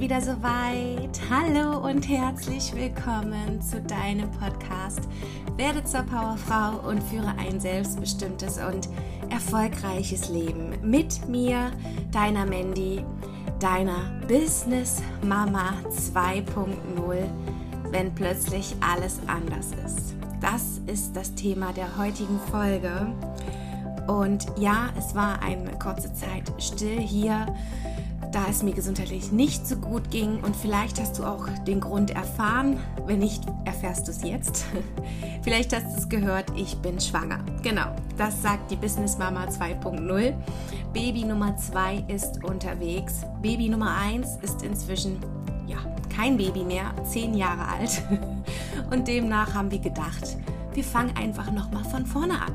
wieder soweit. Hallo und herzlich willkommen zu deinem Podcast. Werde zur Powerfrau und führe ein selbstbestimmtes und erfolgreiches Leben mit mir, deiner Mandy, deiner Business Mama 2.0, wenn plötzlich alles anders ist. Das ist das Thema der heutigen Folge. Und ja, es war eine kurze Zeit still hier da es mir gesundheitlich nicht so gut ging und vielleicht hast du auch den Grund erfahren. Wenn nicht, erfährst du es jetzt. vielleicht hast du es gehört, ich bin schwanger. Genau, das sagt die Business Mama 2.0. Baby Nummer 2 ist unterwegs. Baby Nummer 1 ist inzwischen ja, kein Baby mehr, 10 Jahre alt. und demnach haben wir gedacht, wir fangen einfach nochmal von vorne an.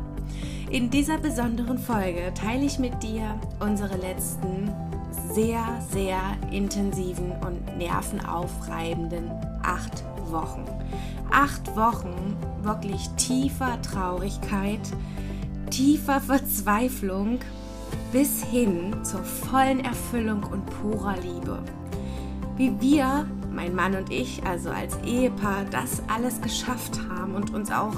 In dieser besonderen Folge teile ich mit dir unsere letzten sehr, sehr intensiven und nervenaufreibenden acht Wochen. Acht Wochen wirklich tiefer Traurigkeit, tiefer Verzweiflung bis hin zur vollen Erfüllung und purer Liebe. Wie wir, mein Mann und ich, also als Ehepaar, das alles geschafft haben und uns auch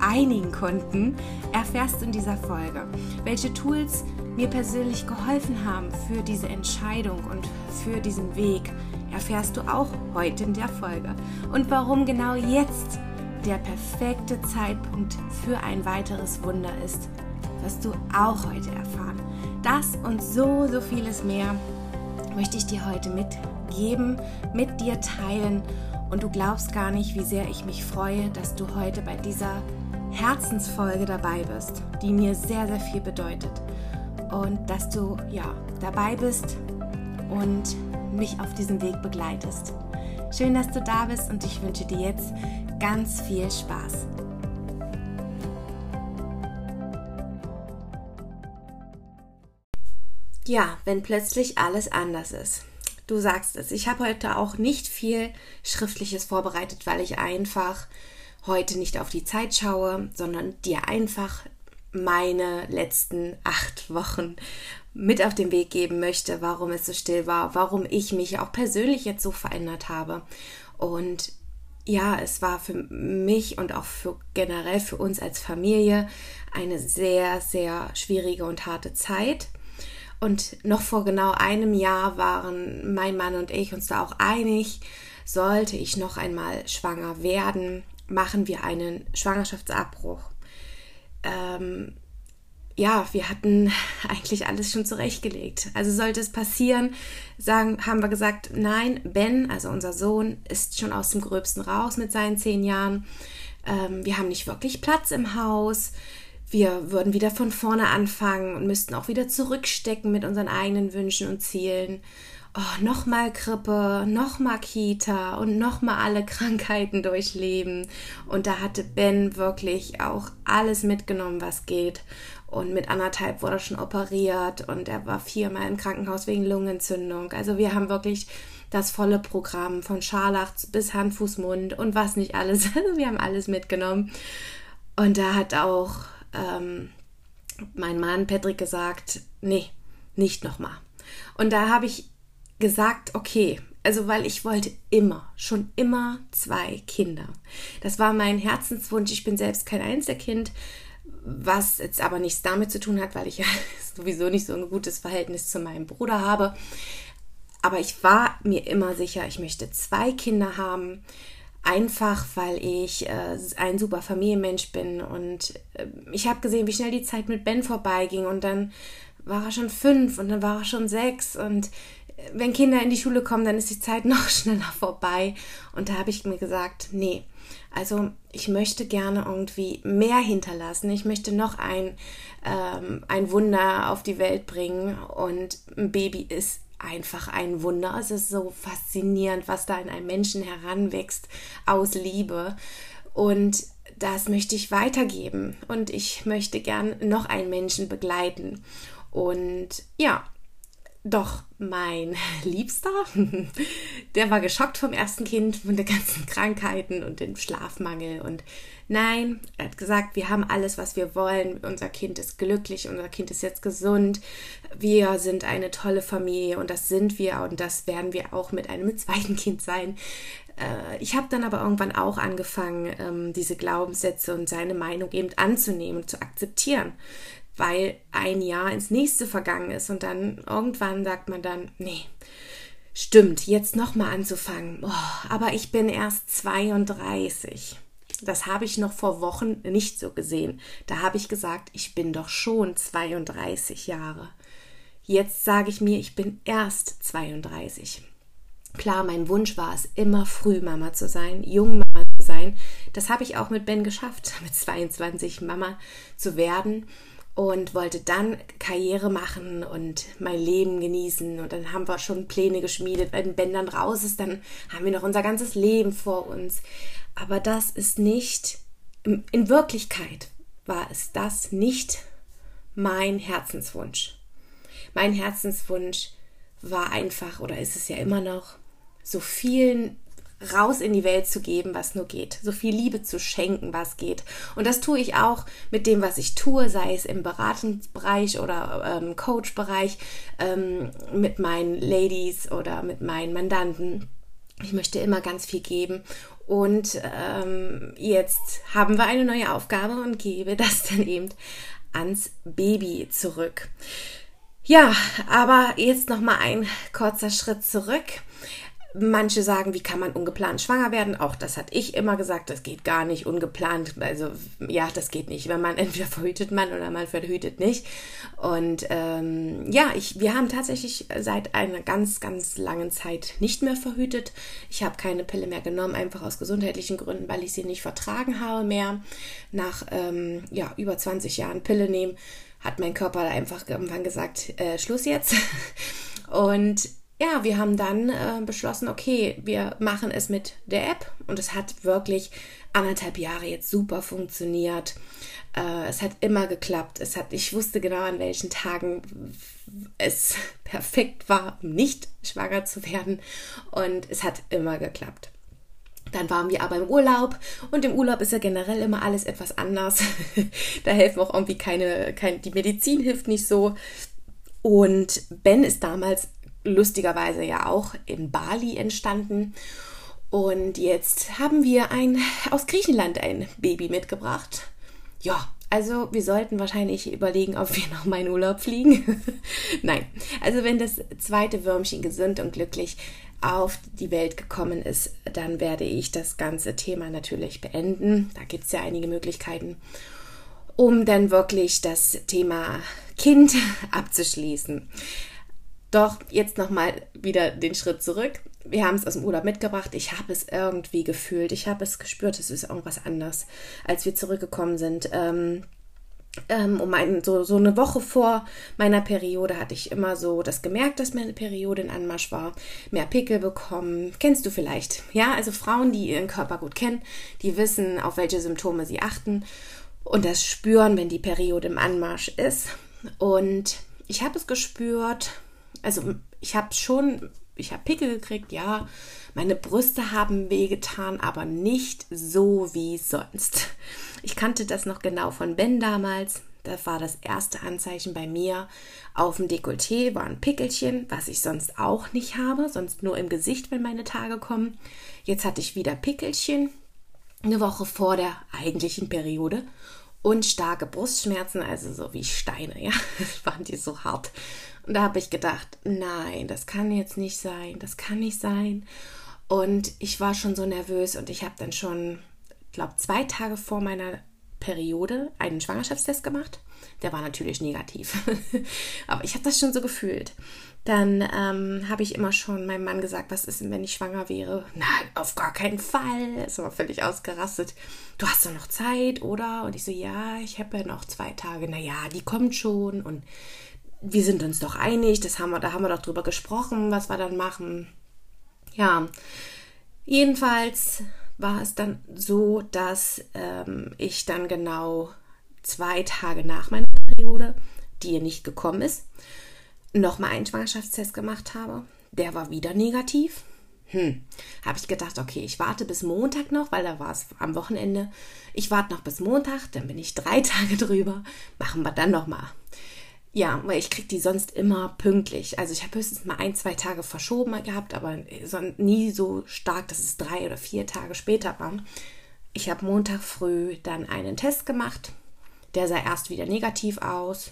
einigen konnten, erfährst du in dieser Folge. Welche Tools mir persönlich geholfen haben für diese Entscheidung und für diesen Weg, erfährst du auch heute in der Folge. Und warum genau jetzt der perfekte Zeitpunkt für ein weiteres Wunder ist, wirst du auch heute erfahren. Das und so, so vieles mehr möchte ich dir heute mitgeben, mit dir teilen. Und du glaubst gar nicht, wie sehr ich mich freue, dass du heute bei dieser Herzensfolge dabei bist, die mir sehr, sehr viel bedeutet und dass du ja dabei bist und mich auf diesem Weg begleitest. Schön, dass du da bist und ich wünsche dir jetzt ganz viel Spaß. Ja, wenn plötzlich alles anders ist. Du sagst es. Ich habe heute auch nicht viel Schriftliches vorbereitet, weil ich einfach heute nicht auf die Zeit schaue, sondern dir einfach meine letzten acht Wochen mit auf den Weg geben möchte, warum es so still war, warum ich mich auch persönlich jetzt so verändert habe. Und ja, es war für mich und auch für generell für uns als Familie eine sehr, sehr schwierige und harte Zeit. Und noch vor genau einem Jahr waren mein Mann und ich uns da auch einig, sollte ich noch einmal schwanger werden, machen wir einen Schwangerschaftsabbruch ähm, ja, wir hatten eigentlich alles schon zurechtgelegt. Also sollte es passieren, sagen, haben wir gesagt, nein, Ben, also unser Sohn, ist schon aus dem Gröbsten raus mit seinen zehn Jahren. Ähm, wir haben nicht wirklich Platz im Haus. Wir würden wieder von vorne anfangen und müssten auch wieder zurückstecken mit unseren eigenen Wünschen und Zielen oh, nochmal Grippe, nochmal Kita und nochmal alle Krankheiten durchleben. Und da hatte Ben wirklich auch alles mitgenommen, was geht. Und mit anderthalb wurde er schon operiert und er war viermal im Krankenhaus wegen Lungenentzündung. Also wir haben wirklich das volle Programm von Scharlach bis Hand, Fuß, Mund und was nicht alles. Also wir haben alles mitgenommen. Und da hat auch ähm, mein Mann Patrick gesagt, nee, nicht nochmal. Und da habe ich gesagt, okay, also weil ich wollte immer, schon immer zwei Kinder. Das war mein Herzenswunsch. Ich bin selbst kein Einzelkind, was jetzt aber nichts damit zu tun hat, weil ich ja sowieso nicht so ein gutes Verhältnis zu meinem Bruder habe. Aber ich war mir immer sicher, ich möchte zwei Kinder haben. Einfach weil ich äh, ein super Familienmensch bin und äh, ich habe gesehen, wie schnell die Zeit mit Ben vorbeiging und dann war er schon fünf und dann war er schon sechs und wenn Kinder in die Schule kommen, dann ist die Zeit noch schneller vorbei. Und da habe ich mir gesagt, nee, also ich möchte gerne irgendwie mehr hinterlassen. Ich möchte noch ein, ähm, ein Wunder auf die Welt bringen. Und ein Baby ist einfach ein Wunder. Es ist so faszinierend, was da in einem Menschen heranwächst aus Liebe. Und das möchte ich weitergeben. Und ich möchte gern noch einen Menschen begleiten. Und ja, Doch mein Liebster, der war geschockt vom ersten Kind, von den ganzen Krankheiten und dem Schlafmangel. Und nein, er hat gesagt, wir haben alles, was wir wollen. Unser Kind ist glücklich, unser Kind ist jetzt gesund. Wir sind eine tolle Familie und das sind wir und das werden wir auch mit einem zweiten Kind sein. Äh, ich habe dann aber irgendwann auch angefangen, ähm, diese Glaubenssätze und seine Meinung eben anzunehmen, zu akzeptieren weil ein Jahr ins nächste vergangen ist und dann irgendwann sagt man dann, nee, stimmt, jetzt nochmal anzufangen. Oh, aber ich bin erst 32. Das habe ich noch vor Wochen nicht so gesehen. Da habe ich gesagt, ich bin doch schon 32 Jahre. Jetzt sage ich mir, ich bin erst 32. Klar, mein Wunsch war es, immer früh Mama zu sein, jung Mama zu sein. Das habe ich auch mit Ben geschafft, mit 22 Mama zu werden und wollte dann Karriere machen und mein Leben genießen. Und dann haben wir schon Pläne geschmiedet. Wenn Ben dann raus ist, dann haben wir noch unser ganzes Leben vor uns. Aber das ist nicht, in Wirklichkeit war es das nicht mein Herzenswunsch. Mein Herzenswunsch war einfach, oder ist es ja immer noch, so vielen raus in die Welt zu geben, was nur geht. So viel Liebe zu schenken, was geht. Und das tue ich auch mit dem, was ich tue, sei es im Beratungsbereich oder ähm, Coachbereich, ähm, mit meinen Ladies oder mit meinen Mandanten. Ich möchte immer ganz viel geben. Und ähm, jetzt haben wir eine neue Aufgabe und gebe das dann eben ans Baby zurück. Ja, aber jetzt noch mal ein kurzer Schritt zurück. Manche sagen, wie kann man ungeplant schwanger werden? Auch das hat ich immer gesagt, das geht gar nicht ungeplant. Also ja, das geht nicht. Wenn man entweder verhütet man oder man verhütet nicht. Und ähm, ja, ich, wir haben tatsächlich seit einer ganz, ganz langen Zeit nicht mehr verhütet. Ich habe keine Pille mehr genommen, einfach aus gesundheitlichen Gründen, weil ich sie nicht vertragen habe mehr. Nach ähm, ja, über 20 Jahren Pille nehmen, hat mein Körper einfach irgendwann gesagt, äh, Schluss jetzt. Und ja, wir haben dann äh, beschlossen, okay, wir machen es mit der App und es hat wirklich anderthalb Jahre jetzt super funktioniert. Äh, es hat immer geklappt. Es hat, ich wusste genau, an welchen Tagen es perfekt war, um nicht schwanger zu werden und es hat immer geklappt. Dann waren wir aber im Urlaub und im Urlaub ist ja generell immer alles etwas anders. da helfen auch irgendwie keine, keine, die Medizin hilft nicht so. Und Ben ist damals lustigerweise ja auch in Bali entstanden. Und jetzt haben wir ein aus Griechenland ein Baby mitgebracht. Ja, also wir sollten wahrscheinlich überlegen, ob wir noch mal in Urlaub fliegen. Nein, also wenn das zweite Würmchen gesund und glücklich auf die Welt gekommen ist, dann werde ich das ganze Thema natürlich beenden. Da gibt es ja einige Möglichkeiten, um dann wirklich das Thema Kind abzuschließen. Doch jetzt nochmal wieder den Schritt zurück. Wir haben es aus dem Urlaub mitgebracht. Ich habe es irgendwie gefühlt. Ich habe es gespürt, es ist irgendwas anders, als wir zurückgekommen sind. Ähm, ähm, um ein, so, so eine Woche vor meiner Periode hatte ich immer so das gemerkt, dass meine Periode in Anmarsch war, mehr Pickel bekommen. Kennst du vielleicht? Ja, also Frauen, die ihren Körper gut kennen, die wissen, auf welche Symptome sie achten und das spüren, wenn die Periode im Anmarsch ist. Und ich habe es gespürt, also ich habe schon, ich habe Pickel gekriegt, ja. Meine Brüste haben wehgetan, aber nicht so wie sonst. Ich kannte das noch genau von Ben damals. Das war das erste Anzeichen bei mir. Auf dem Dekolleté war ein Pickelchen, was ich sonst auch nicht habe, sonst nur im Gesicht, wenn meine Tage kommen. Jetzt hatte ich wieder Pickelchen, eine Woche vor der eigentlichen Periode und starke Brustschmerzen, also so wie Steine, ja, waren die so hart. Und da habe ich gedacht, nein, das kann jetzt nicht sein, das kann nicht sein. Und ich war schon so nervös und ich habe dann schon, glaube zwei Tage vor meiner Periode einen Schwangerschaftstest gemacht. Der war natürlich negativ, aber ich habe das schon so gefühlt. Dann ähm, habe ich immer schon meinem Mann gesagt, was ist denn, wenn ich schwanger wäre? Nein, auf gar keinen Fall. Ist aber völlig ausgerastet. Du hast doch noch Zeit, oder? Und ich so, ja, ich habe ja noch zwei Tage. Naja, die kommt schon. Und wir sind uns doch einig, das haben wir, da haben wir doch drüber gesprochen, was wir dann machen. Ja, jedenfalls war es dann so, dass ähm, ich dann genau zwei Tage nach meiner Periode, die ihr nicht gekommen ist, nochmal einen Schwangerschaftstest gemacht habe. Der war wieder negativ. Hm, habe ich gedacht, okay, ich warte bis Montag noch, weil da war es am Wochenende. Ich warte noch bis Montag, dann bin ich drei Tage drüber. Machen wir dann nochmal. Ja, weil ich kriege die sonst immer pünktlich. Also ich habe höchstens mal ein, zwei Tage verschoben gehabt, aber nie so stark, dass es drei oder vier Tage später war. Ich habe Montag früh dann einen Test gemacht. Der sah erst wieder negativ aus.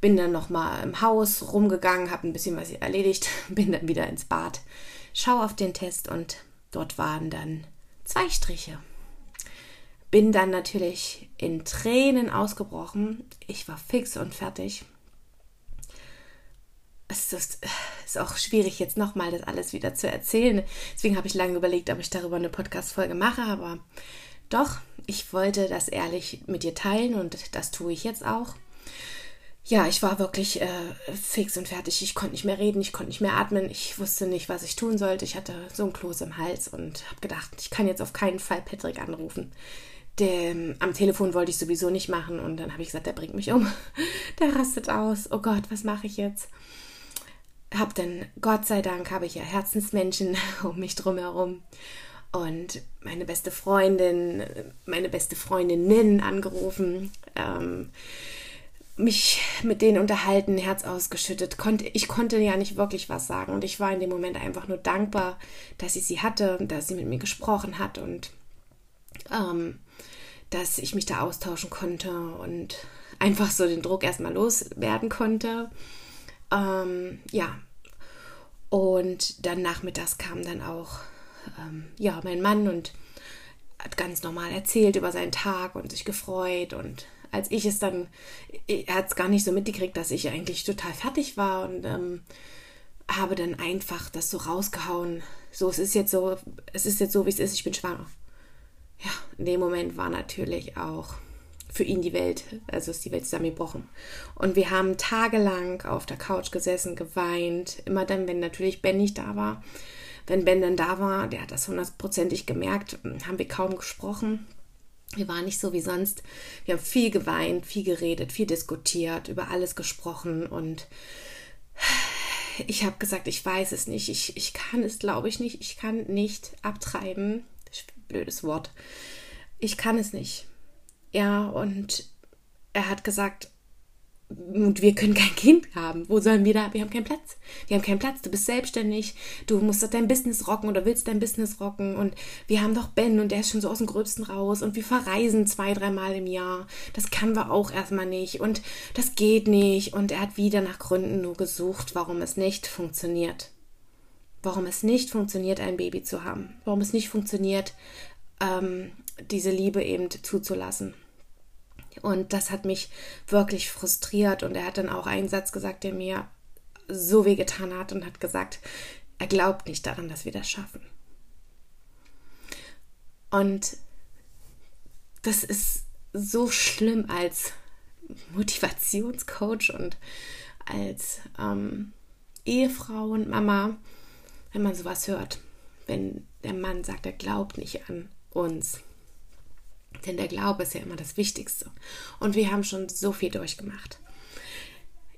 Bin dann nochmal im Haus rumgegangen, habe ein bisschen was erledigt, bin dann wieder ins Bad, schau auf den Test und dort waren dann zwei Striche. Bin dann natürlich in Tränen ausgebrochen. Ich war fix und fertig. Es ist, ist auch schwierig, jetzt nochmal das alles wieder zu erzählen. Deswegen habe ich lange überlegt, ob ich darüber eine Podcast-Folge mache. Aber doch, ich wollte das ehrlich mit dir teilen und das tue ich jetzt auch ja, ich war wirklich äh, fix und fertig. Ich konnte nicht mehr reden, ich konnte nicht mehr atmen. Ich wusste nicht, was ich tun sollte. Ich hatte so ein Kloß im Hals und habe gedacht, ich kann jetzt auf keinen Fall Patrick anrufen. Der, am Telefon wollte ich sowieso nicht machen und dann habe ich gesagt, der bringt mich um. Der rastet aus. Oh Gott, was mache ich jetzt? Hab dann, Gott sei Dank, habe ich ja Herzensmenschen um mich drumherum und meine beste Freundin, meine beste Freundinnen angerufen. Ähm, mich mit denen unterhalten, Herz ausgeschüttet. Konnte, ich konnte ja nicht wirklich was sagen und ich war in dem Moment einfach nur dankbar, dass ich sie hatte, dass sie mit mir gesprochen hat und ähm, dass ich mich da austauschen konnte und einfach so den Druck erstmal loswerden konnte. Ähm, ja, und dann nachmittags kam dann auch ähm, ja mein Mann und hat ganz normal erzählt über seinen Tag und sich gefreut und als ich es dann, er hat es gar nicht so mitgekriegt, dass ich eigentlich total fertig war und ähm, habe dann einfach das so rausgehauen. So, es ist jetzt so, es ist jetzt so, wie es ist, ich bin schwanger. Ja, in dem Moment war natürlich auch für ihn die Welt, also ist die Welt zusammengebrochen. Und wir haben tagelang auf der Couch gesessen, geweint. Immer dann, wenn natürlich Ben nicht da war. Wenn Ben dann da war, der hat das hundertprozentig gemerkt, haben wir kaum gesprochen. Wir waren nicht so wie sonst. Wir haben viel geweint, viel geredet, viel diskutiert, über alles gesprochen und ich habe gesagt, ich weiß es nicht. Ich, ich kann es, glaube ich, nicht. Ich kann nicht abtreiben. Blödes Wort. Ich kann es nicht. Ja, und er hat gesagt, wir können kein Kind haben. Wo sollen wir da? Wir haben keinen Platz. Wir haben keinen Platz. Du bist selbstständig. Du musst dein Business rocken oder willst dein Business rocken. Und wir haben doch Ben und der ist schon so aus dem Gröbsten raus. Und wir verreisen zwei, dreimal im Jahr. Das kann wir auch erstmal nicht. Und das geht nicht. Und er hat wieder nach Gründen nur gesucht, warum es nicht funktioniert. Warum es nicht funktioniert, ein Baby zu haben. Warum es nicht funktioniert, ähm, diese Liebe eben zuzulassen. Und das hat mich wirklich frustriert. Und er hat dann auch einen Satz gesagt, der mir so weh getan hat und hat gesagt, er glaubt nicht daran, dass wir das schaffen. Und das ist so schlimm als Motivationscoach und als ähm, Ehefrau und Mama, wenn man sowas hört. Wenn der Mann sagt, er glaubt nicht an uns. Denn der Glaube ist ja immer das Wichtigste. Und wir haben schon so viel durchgemacht.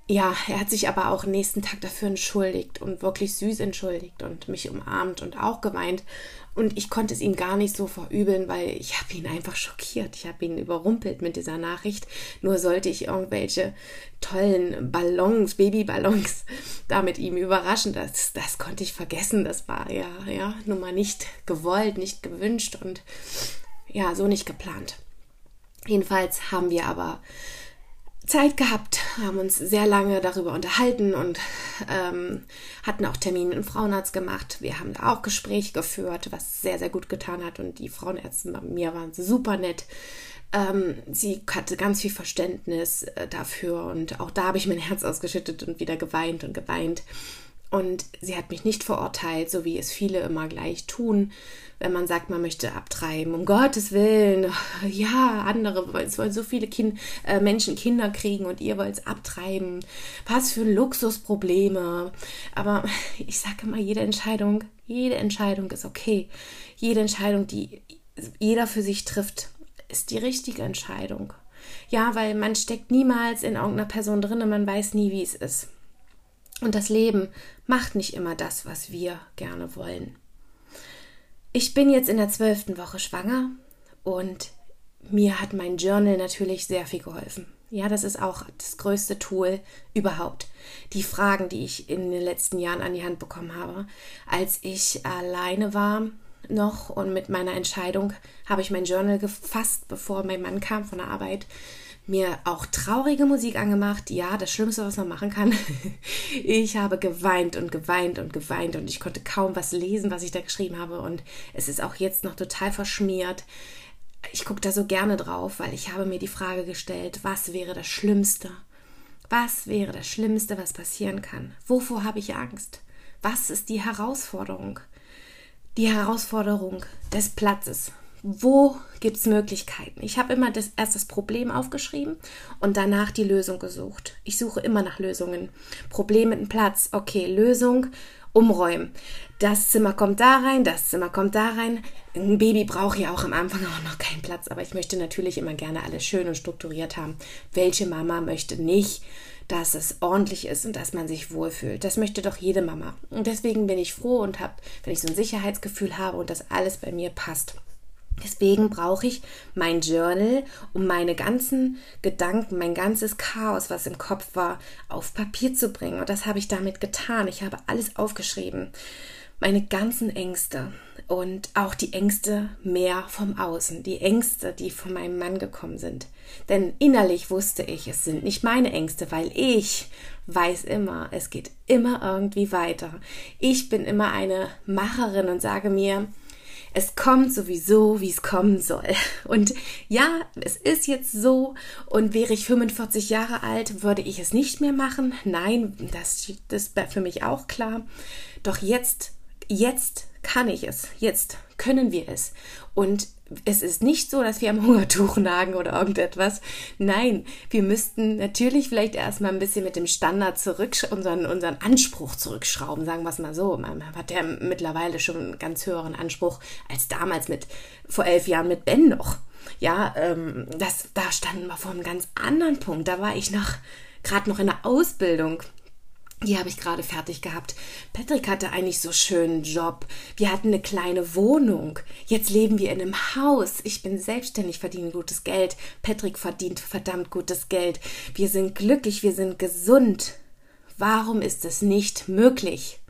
Ja, er hat sich aber auch nächsten Tag dafür entschuldigt und wirklich süß entschuldigt und mich umarmt und auch geweint. Und ich konnte es ihm gar nicht so verübeln, weil ich habe ihn einfach schockiert. Ich habe ihn überrumpelt mit dieser Nachricht. Nur sollte ich irgendwelche tollen Ballons, Babyballons da mit ihm überraschen. Das, das konnte ich vergessen. Das war ja, ja, nun mal nicht gewollt, nicht gewünscht und ja, so nicht geplant. Jedenfalls haben wir aber Zeit gehabt, haben uns sehr lange darüber unterhalten und ähm, hatten auch Termine im Frauenarzt gemacht. Wir haben da auch Gespräche geführt, was sehr, sehr gut getan hat. Und die Frauenärzte bei mir waren super nett. Ähm, sie hatte ganz viel Verständnis äh, dafür und auch da habe ich mein Herz ausgeschüttet und wieder geweint und geweint. Und sie hat mich nicht verurteilt, so wie es viele immer gleich tun, wenn man sagt, man möchte abtreiben. Um Gottes Willen, ja, andere es wollen so viele kind, äh, Menschen Kinder kriegen und ihr wollt es abtreiben. Was für Luxusprobleme. Aber ich sage immer, jede Entscheidung, jede Entscheidung ist okay. Jede Entscheidung, die jeder für sich trifft, ist die richtige Entscheidung. Ja, weil man steckt niemals in irgendeiner Person drin und man weiß nie, wie es ist. Und das Leben macht nicht immer das, was wir gerne wollen. Ich bin jetzt in der zwölften Woche schwanger und mir hat mein Journal natürlich sehr viel geholfen. Ja, das ist auch das größte Tool überhaupt. Die Fragen, die ich in den letzten Jahren an die Hand bekommen habe. Als ich alleine war noch und mit meiner Entscheidung habe ich mein Journal gefasst, bevor mein Mann kam von der Arbeit. Mir auch traurige Musik angemacht. Ja, das Schlimmste, was man machen kann. ich habe geweint und geweint und geweint und ich konnte kaum was lesen, was ich da geschrieben habe. Und es ist auch jetzt noch total verschmiert ich gucke da so gerne drauf, weil ich habe mir die Frage gestellt, was wäre das Schlimmste? Was wäre das Schlimmste, was passieren kann? Wovor habe ich Angst? Was ist die Herausforderung? Die Herausforderung des Platzes. Wo gibt es Möglichkeiten? Ich habe immer das, erst das Problem aufgeschrieben und danach die Lösung gesucht. Ich suche immer nach Lösungen. Problem mit dem Platz. Okay, Lösung umräumen. Das Zimmer kommt da rein, das Zimmer kommt da rein. Ein Baby braucht ja auch am Anfang auch noch keinen Platz, aber ich möchte natürlich immer gerne alles schön und strukturiert haben. Welche Mama möchte nicht, dass es ordentlich ist und dass man sich wohlfühlt? Das möchte doch jede Mama. Und deswegen bin ich froh und habe, wenn ich so ein Sicherheitsgefühl habe und das alles bei mir passt. Deswegen brauche ich mein Journal, um meine ganzen Gedanken, mein ganzes Chaos, was im Kopf war, auf Papier zu bringen. Und das habe ich damit getan. Ich habe alles aufgeschrieben. Meine ganzen Ängste und auch die Ängste mehr vom Außen, die Ängste, die von meinem Mann gekommen sind. Denn innerlich wusste ich, es sind nicht meine Ängste, weil ich weiß immer, es geht immer irgendwie weiter. Ich bin immer eine Macherin und sage mir, es kommt sowieso, wie es kommen soll. Und ja, es ist jetzt so. Und wäre ich 45 Jahre alt, würde ich es nicht mehr machen. Nein, das, das ist für mich auch klar. Doch jetzt, jetzt kann ich es. Jetzt können wir es. Und es ist nicht so, dass wir am Hungertuch nagen oder irgendetwas. Nein, wir müssten natürlich vielleicht erstmal ein bisschen mit dem Standard zurück, unseren, unseren Anspruch zurückschrauben, sagen wir es mal so. Man hat ja mittlerweile schon einen ganz höheren Anspruch als damals mit, vor elf Jahren mit Ben noch. Ja, ähm, das, da standen wir vor einem ganz anderen Punkt. Da war ich noch, gerade noch in der Ausbildung. Die habe ich gerade fertig gehabt. Patrick hatte eigentlich so schönen Job. Wir hatten eine kleine Wohnung. Jetzt leben wir in einem Haus. Ich bin selbstständig, verdiene gutes Geld. Patrick verdient verdammt gutes Geld. Wir sind glücklich, wir sind gesund. Warum ist es nicht möglich?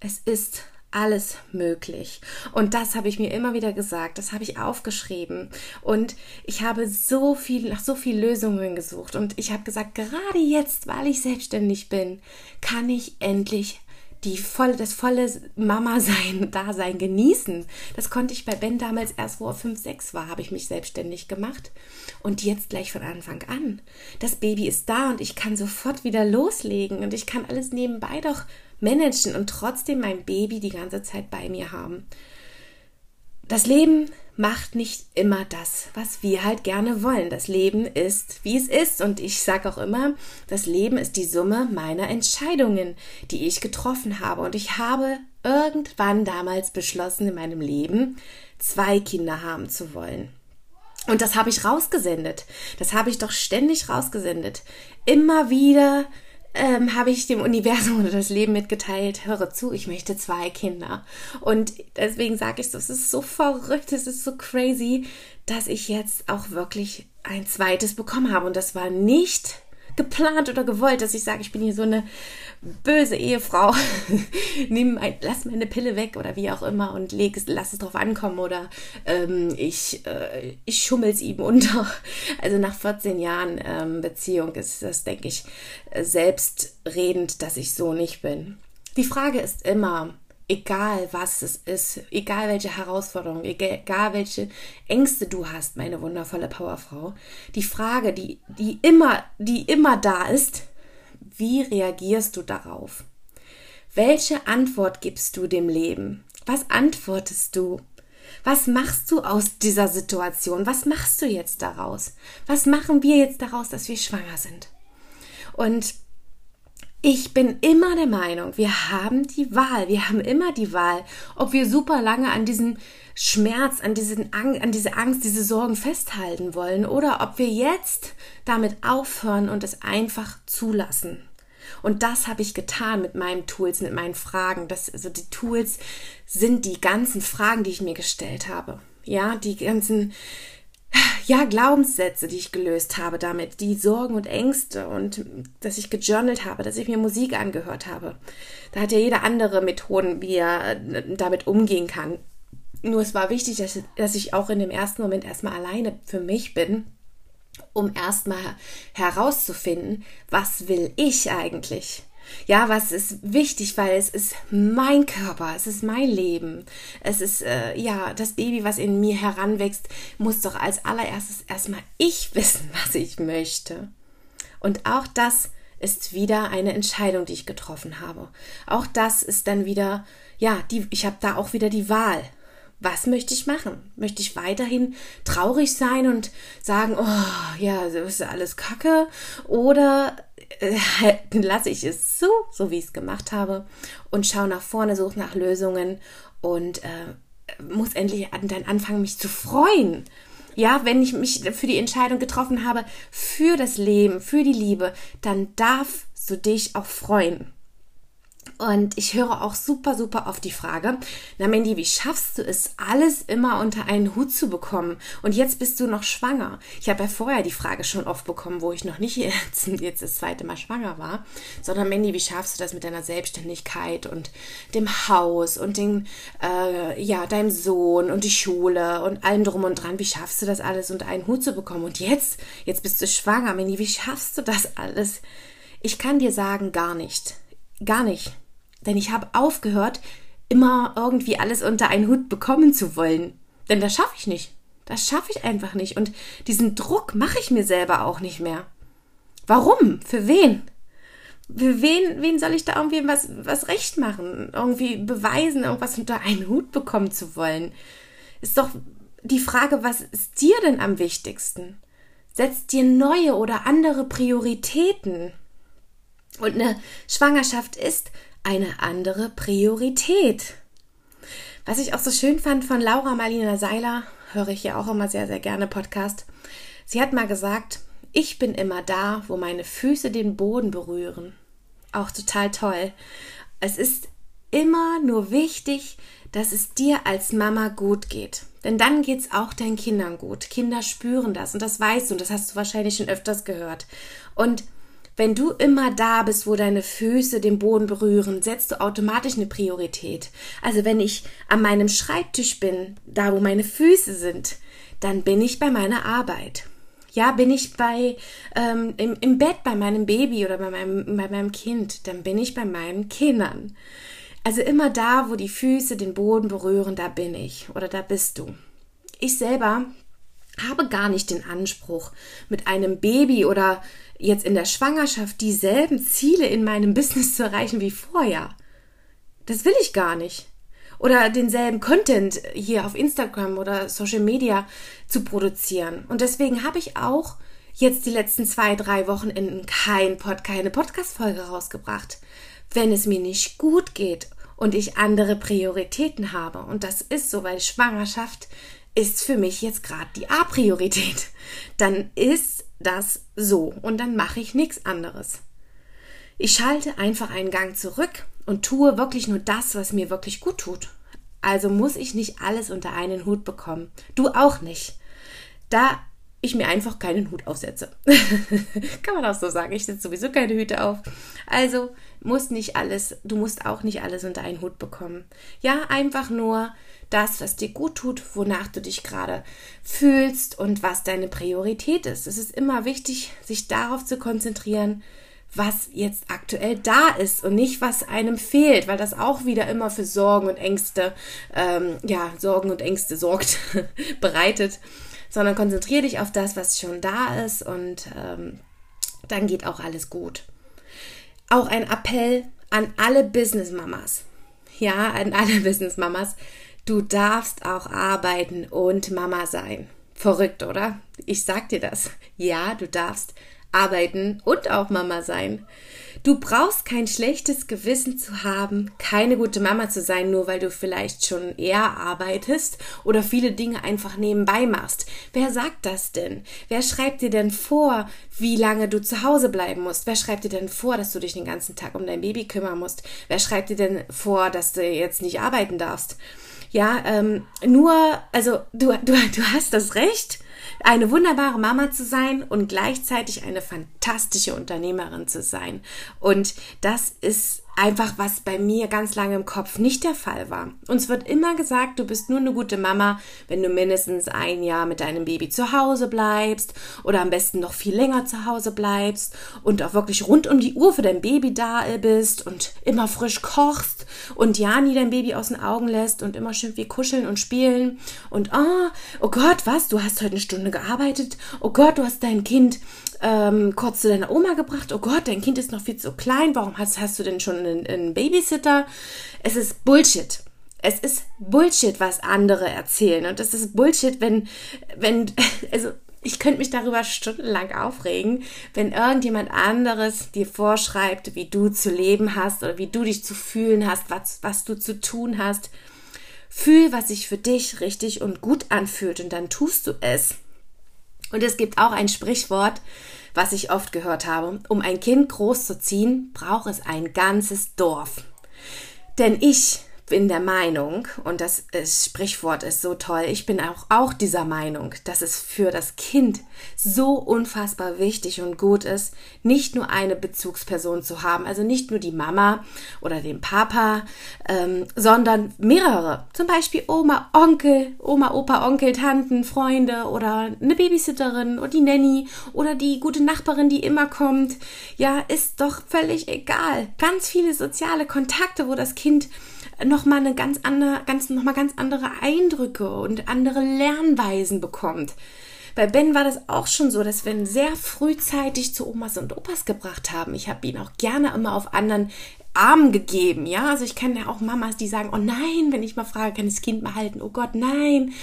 Es ist alles möglich. Und das habe ich mir immer wieder gesagt, das habe ich aufgeschrieben. Und ich habe so viel, nach so vielen Lösungen gesucht. Und ich habe gesagt, gerade jetzt, weil ich selbstständig bin, kann ich endlich die volle, das volle Mama-Sein, Dasein genießen. Das konnte ich bei Ben damals erst, wo er 5, 6 war, habe ich mich selbstständig gemacht. Und jetzt gleich von Anfang an. Das Baby ist da und ich kann sofort wieder loslegen und ich kann alles nebenbei doch managen und trotzdem mein Baby die ganze Zeit bei mir haben. Das Leben macht nicht immer das, was wir halt gerne wollen. Das Leben ist, wie es ist. Und ich sage auch immer, das Leben ist die Summe meiner Entscheidungen, die ich getroffen habe. Und ich habe irgendwann damals beschlossen in meinem Leben, zwei Kinder haben zu wollen. Und das habe ich rausgesendet. Das habe ich doch ständig rausgesendet. Immer wieder ähm, habe ich dem Universum oder das Leben mitgeteilt, höre zu, ich möchte zwei Kinder. Und deswegen sage ich es ist so verrückt, es ist so crazy, dass ich jetzt auch wirklich ein zweites bekommen habe. Und das war nicht geplant oder gewollt, dass ich sage, ich bin hier so eine böse Ehefrau, nimm ein, lass meine Pille weg oder wie auch immer und leg es, lass es drauf ankommen oder ähm, ich, äh, ich schummel es ihm unter. Also nach 14 Jahren ähm, Beziehung ist das, denke ich, selbstredend, dass ich so nicht bin. Die Frage ist immer, egal was es ist, egal welche Herausforderung, egal welche Ängste du hast, meine wundervolle Powerfrau, die Frage, die, die immer, die immer da ist, wie reagierst du darauf? Welche Antwort gibst du dem Leben? Was antwortest du? Was machst du aus dieser Situation? Was machst du jetzt daraus? Was machen wir jetzt daraus, dass wir schwanger sind? Und ich bin immer der Meinung, wir haben die Wahl, wir haben immer die Wahl, ob wir super lange an diesem Schmerz, an, diesen Ang an diese Angst, diese Sorgen festhalten wollen oder ob wir jetzt damit aufhören und es einfach zulassen. Und das habe ich getan mit meinen Tools, mit meinen Fragen. Das, also die Tools sind die ganzen Fragen, die ich mir gestellt habe. Ja, die ganzen ja, Glaubenssätze, die ich gelöst habe damit, die Sorgen und Ängste und dass ich gejournalt habe, dass ich mir Musik angehört habe. Da hat ja jeder andere Methoden, wie er äh, damit umgehen kann. Nur es war wichtig, dass, dass ich auch in dem ersten Moment erstmal alleine für mich bin, um erstmal herauszufinden, was will ich eigentlich? Ja, was ist wichtig, weil es ist mein Körper, es ist mein Leben. Es ist, äh, ja, das Baby, was in mir heranwächst, muss doch als allererstes erstmal ich wissen, was ich möchte. Und auch das ist wieder eine Entscheidung, die ich getroffen habe. Auch das ist dann wieder, ja, die, ich habe da auch wieder die Wahl was möchte ich machen? Möchte ich weiterhin traurig sein und sagen, oh ja, das ist alles Kacke? Oder äh, lasse ich es so, so wie ich es gemacht habe und schaue nach vorne, suche nach Lösungen und äh, muss endlich dann anfangen, mich zu freuen. Ja, wenn ich mich für die Entscheidung getroffen habe, für das Leben, für die Liebe, dann darfst du dich auch freuen. Und ich höre auch super, super oft die Frage, na Mandy, wie schaffst du es, alles immer unter einen Hut zu bekommen? Und jetzt bist du noch schwanger. Ich habe ja vorher die Frage schon oft bekommen, wo ich noch nicht jetzt, jetzt das zweite Mal schwanger war, sondern Mandy, wie schaffst du das mit deiner Selbstständigkeit und dem Haus und den, äh, ja, deinem Sohn und die Schule und allem drum und dran? Wie schaffst du das alles unter einen Hut zu bekommen? Und jetzt, jetzt bist du schwanger, Mandy, wie schaffst du das alles? Ich kann dir sagen, gar nicht. Gar nicht. Denn ich habe aufgehört, immer irgendwie alles unter einen Hut bekommen zu wollen. Denn das schaffe ich nicht. Das schaffe ich einfach nicht. Und diesen Druck mache ich mir selber auch nicht mehr. Warum? Für wen? Für wen, wen soll ich da irgendwie was, was recht machen? Irgendwie beweisen, irgendwas unter einen Hut bekommen zu wollen? Ist doch die Frage, was ist dir denn am wichtigsten? Setzt dir neue oder andere Prioritäten? Und eine Schwangerschaft ist eine andere Priorität. Was ich auch so schön fand von Laura Marlina Seiler, höre ich ja auch immer sehr, sehr gerne Podcast. Sie hat mal gesagt, ich bin immer da, wo meine Füße den Boden berühren. Auch total toll. Es ist immer nur wichtig, dass es dir als Mama gut geht. Denn dann geht es auch deinen Kindern gut. Kinder spüren das und das weißt du und das hast du wahrscheinlich schon öfters gehört. Und wenn du immer da bist, wo deine Füße den Boden berühren, setzt du automatisch eine Priorität. Also wenn ich an meinem Schreibtisch bin, da wo meine Füße sind, dann bin ich bei meiner Arbeit. Ja, bin ich bei ähm, im, im Bett bei meinem Baby oder bei meinem, bei meinem Kind, dann bin ich bei meinen Kindern. Also immer da, wo die Füße den Boden berühren, da bin ich oder da bist du. Ich selber habe gar nicht den Anspruch, mit einem Baby oder jetzt in der Schwangerschaft dieselben Ziele in meinem Business zu erreichen wie vorher. Das will ich gar nicht. Oder denselben Content hier auf Instagram oder Social Media zu produzieren. Und deswegen habe ich auch jetzt die letzten zwei, drei Wochen in kein Pod, keine Podcast-Folge rausgebracht. Wenn es mir nicht gut geht und ich andere Prioritäten habe. Und das ist so, weil Schwangerschaft ist für mich jetzt gerade die A-Priorität. Dann ist das so und dann mache ich nichts anderes. Ich schalte einfach einen Gang zurück und tue wirklich nur das, was mir wirklich gut tut. Also muss ich nicht alles unter einen Hut bekommen. Du auch nicht. Da ich mir einfach keinen Hut aufsetze. Kann man auch so sagen. Ich setze sowieso keine Hüte auf. Also muss nicht alles, du musst auch nicht alles unter einen Hut bekommen. Ja, einfach nur das, was dir gut tut, wonach du dich gerade fühlst und was deine Priorität ist. Es ist immer wichtig, sich darauf zu konzentrieren, was jetzt aktuell da ist und nicht, was einem fehlt, weil das auch wieder immer für Sorgen und Ängste, ähm, ja, Sorgen und Ängste sorgt, bereitet, sondern konzentriere dich auf das, was schon da ist und ähm, dann geht auch alles gut. Auch ein Appell an alle Business Mamas. Ja, an alle Business Mamas. Du darfst auch arbeiten und Mama sein. Verrückt, oder? Ich sag dir das. Ja, du darfst arbeiten und auch Mama sein. Du brauchst kein schlechtes Gewissen zu haben, keine gute Mama zu sein, nur weil du vielleicht schon eher arbeitest oder viele Dinge einfach nebenbei machst. Wer sagt das denn? Wer schreibt dir denn vor, wie lange du zu Hause bleiben musst? Wer schreibt dir denn vor, dass du dich den ganzen Tag um dein Baby kümmern musst? Wer schreibt dir denn vor, dass du jetzt nicht arbeiten darfst? Ja, ähm, nur, also du, du, du hast das Recht, eine wunderbare Mama zu sein und gleichzeitig eine fantastische Unternehmerin zu sein. Und das ist einfach was bei mir ganz lange im Kopf nicht der Fall war. Uns wird immer gesagt, du bist nur eine gute Mama, wenn du mindestens ein Jahr mit deinem Baby zu Hause bleibst oder am besten noch viel länger zu Hause bleibst und auch wirklich rund um die Uhr für dein Baby da bist und immer frisch kochst und ja nie dein Baby aus den Augen lässt und immer schön viel kuscheln und spielen und oh, oh Gott, was, du hast heute eine Stunde gearbeitet, oh Gott, du hast dein Kind ähm, kurz zu deiner Oma gebracht. Oh Gott, dein Kind ist noch viel zu klein. Warum hast, hast du denn schon einen, einen Babysitter? Es ist Bullshit. Es ist Bullshit, was andere erzählen. Und es ist Bullshit, wenn, wenn, also ich könnte mich darüber stundenlang aufregen, wenn irgendjemand anderes dir vorschreibt, wie du zu leben hast oder wie du dich zu fühlen hast, was, was du zu tun hast. Fühl, was sich für dich richtig und gut anfühlt und dann tust du es. Und es gibt auch ein Sprichwort, was ich oft gehört habe. Um ein Kind groß zu ziehen, braucht es ein ganzes Dorf. Denn ich bin der Meinung, und das Sprichwort ist so toll, ich bin auch, auch dieser Meinung, dass es für das Kind so unfassbar wichtig und gut ist, nicht nur eine Bezugsperson zu haben, also nicht nur die Mama oder den Papa, ähm, sondern mehrere. Zum Beispiel Oma, Onkel, Oma, Opa, Onkel, Tanten, Freunde oder eine Babysitterin oder die Nanny oder die gute Nachbarin, die immer kommt. Ja, ist doch völlig egal. Ganz viele soziale Kontakte, wo das Kind nochmal eine ganz andere, ganz, noch mal ganz andere Eindrücke und andere Lernweisen bekommt. Bei Ben war das auch schon so, dass wir ihn sehr frühzeitig zu Omas und Opas gebracht haben. Ich habe ihn auch gerne immer auf anderen Armen gegeben, ja. Also ich kenne ja auch Mamas, die sagen, oh nein, wenn ich mal frage, kann ich das Kind mal halten? Oh Gott, nein.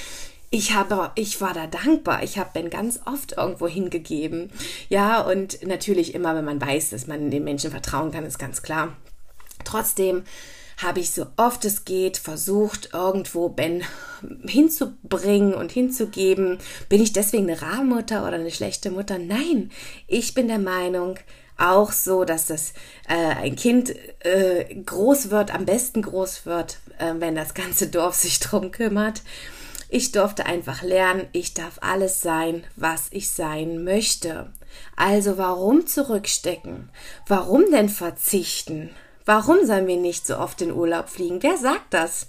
Ich habe, ich war da dankbar. Ich habe Ben ganz oft irgendwo hingegeben. Ja, und natürlich immer, wenn man weiß, dass man den Menschen vertrauen kann, ist ganz klar. Trotzdem habe ich so oft es geht versucht, irgendwo Ben hinzubringen und hinzugeben. Bin ich deswegen eine Rahmutter oder eine schlechte Mutter? Nein, ich bin der Meinung, auch so, dass das äh, ein Kind äh, groß wird, am besten groß wird, äh, wenn das ganze Dorf sich drum kümmert. Ich durfte einfach lernen, ich darf alles sein, was ich sein möchte. Also warum zurückstecken? Warum denn verzichten? Warum sollen wir nicht so oft in Urlaub fliegen? Wer sagt das?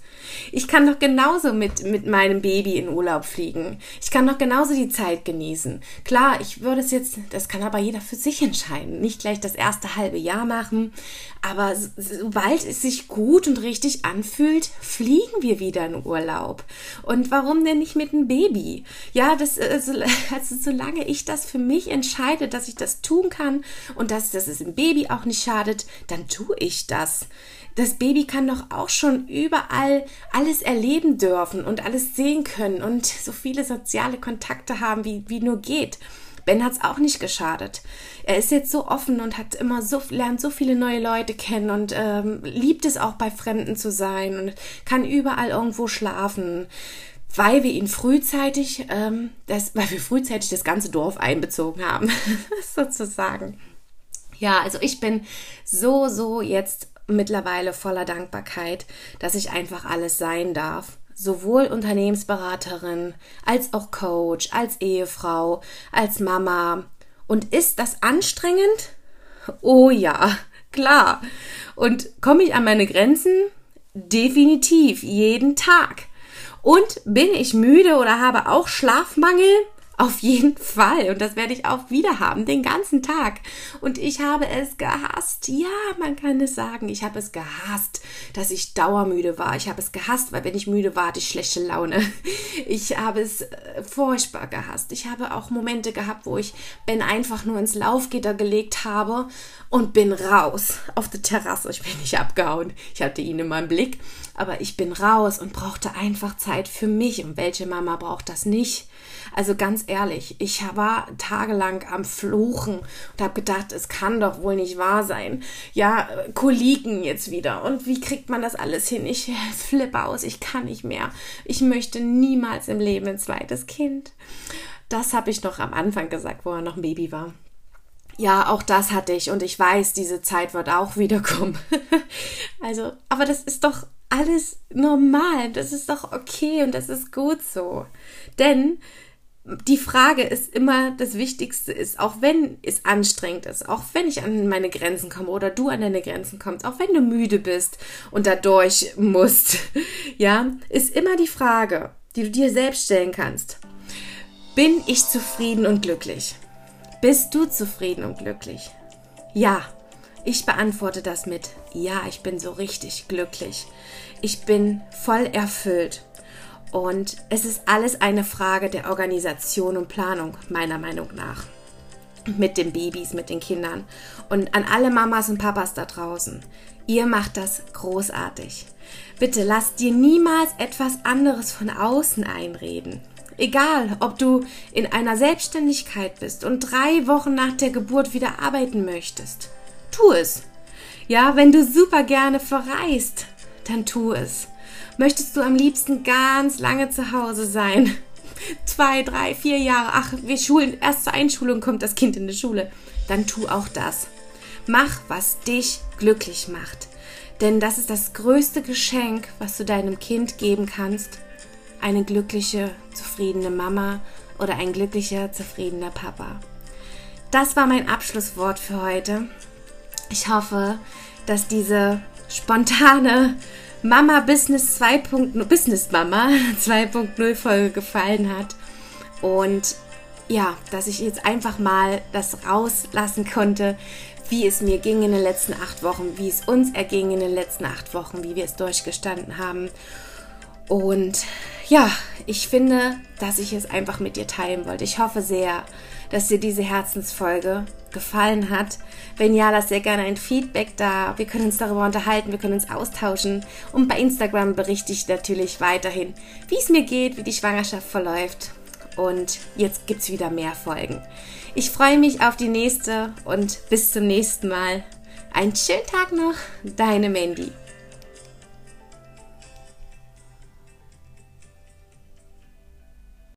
Ich kann doch genauso mit, mit meinem Baby in Urlaub fliegen. Ich kann doch genauso die Zeit genießen. Klar, ich würde es jetzt, das kann aber jeder für sich entscheiden. Nicht gleich das erste halbe Jahr machen. Aber sobald es sich gut und richtig anfühlt, fliegen wir wieder in Urlaub. Und warum denn nicht mit einem Baby? Ja, das, also, also solange ich das für mich entscheide, dass ich das tun kann und dass, dass es dem Baby auch nicht schadet, dann tue ich das? Das Baby kann doch auch schon überall alles erleben dürfen und alles sehen können und so viele soziale Kontakte haben, wie, wie nur geht. Ben hat es auch nicht geschadet. Er ist jetzt so offen und hat immer so lernt so viele neue Leute kennen und ähm, liebt es auch bei Fremden zu sein und kann überall irgendwo schlafen, weil wir ihn frühzeitig, ähm, das, weil wir frühzeitig das ganze Dorf einbezogen haben, sozusagen. Ja, also ich bin so, so jetzt mittlerweile voller Dankbarkeit, dass ich einfach alles sein darf. Sowohl Unternehmensberaterin, als auch Coach, als Ehefrau, als Mama. Und ist das anstrengend? Oh ja, klar. Und komme ich an meine Grenzen? Definitiv, jeden Tag. Und bin ich müde oder habe auch Schlafmangel? Auf jeden Fall. Und das werde ich auch wieder haben, den ganzen Tag. Und ich habe es gehasst. Ja, man kann es sagen. Ich habe es gehasst, dass ich dauermüde war. Ich habe es gehasst, weil wenn ich müde war, hatte ich schlechte Laune. Ich habe es äh, furchtbar gehasst. Ich habe auch Momente gehabt, wo ich Ben einfach nur ins Laufgitter gelegt habe und bin raus auf der Terrasse. Ich bin nicht abgehauen. Ich hatte ihn in meinem Blick. Aber ich bin raus und brauchte einfach Zeit für mich. Und welche Mama braucht das nicht? Also ganz ehrlich, ich war tagelang am Fluchen und habe gedacht, es kann doch wohl nicht wahr sein. Ja, Koliken jetzt wieder. Und wie kriegt man das alles hin? Ich flippe aus, ich kann nicht mehr. Ich möchte niemals im Leben ein zweites Kind. Das habe ich noch am Anfang gesagt, wo er noch ein Baby war. Ja, auch das hatte ich und ich weiß, diese Zeit wird auch wiederkommen. also, aber das ist doch alles normal, das ist doch okay und das ist gut so. Denn die Frage ist immer, das Wichtigste ist, auch wenn es anstrengend ist, auch wenn ich an meine Grenzen komme oder du an deine Grenzen kommst, auch wenn du müde bist und da durch musst, ja, ist immer die Frage, die du dir selbst stellen kannst. Bin ich zufrieden und glücklich? Bist du zufrieden und glücklich? Ja, ich beantworte das mit Ja, ich bin so richtig glücklich. Ich bin voll erfüllt. Und es ist alles eine Frage der Organisation und Planung, meiner Meinung nach. Mit den Babys, mit den Kindern. Und an alle Mamas und Papas da draußen. Ihr macht das großartig. Bitte lasst dir niemals etwas anderes von außen einreden. Egal, ob du in einer Selbstständigkeit bist und drei Wochen nach der Geburt wieder arbeiten möchtest. Tu es. Ja, wenn du super gerne verreist, dann tu es. Möchtest du am liebsten ganz lange zu Hause sein? Zwei, drei, vier Jahre. Ach, wir schulen, erst zur Einschulung kommt das Kind in die Schule. Dann tu auch das. Mach, was dich glücklich macht. Denn das ist das größte Geschenk, was du deinem Kind geben kannst eine glückliche, zufriedene Mama oder ein glücklicher, zufriedener Papa. Das war mein Abschlusswort für heute. Ich hoffe, dass diese spontane Mama Business 2.0 Business Mama 2.0 Folge gefallen hat und ja, dass ich jetzt einfach mal das rauslassen konnte, wie es mir ging in den letzten acht Wochen, wie es uns erging in den letzten acht Wochen, wie wir es durchgestanden haben. Und ja, ich finde, dass ich es einfach mit dir teilen wollte. Ich hoffe sehr, dass dir diese Herzensfolge gefallen hat. Wenn ja, lass sehr gerne ein Feedback da. Wir können uns darüber unterhalten, wir können uns austauschen. Und bei Instagram berichte ich natürlich weiterhin, wie es mir geht, wie die Schwangerschaft verläuft. Und jetzt gibt es wieder mehr Folgen. Ich freue mich auf die nächste und bis zum nächsten Mal. Einen schönen Tag noch, deine Mandy.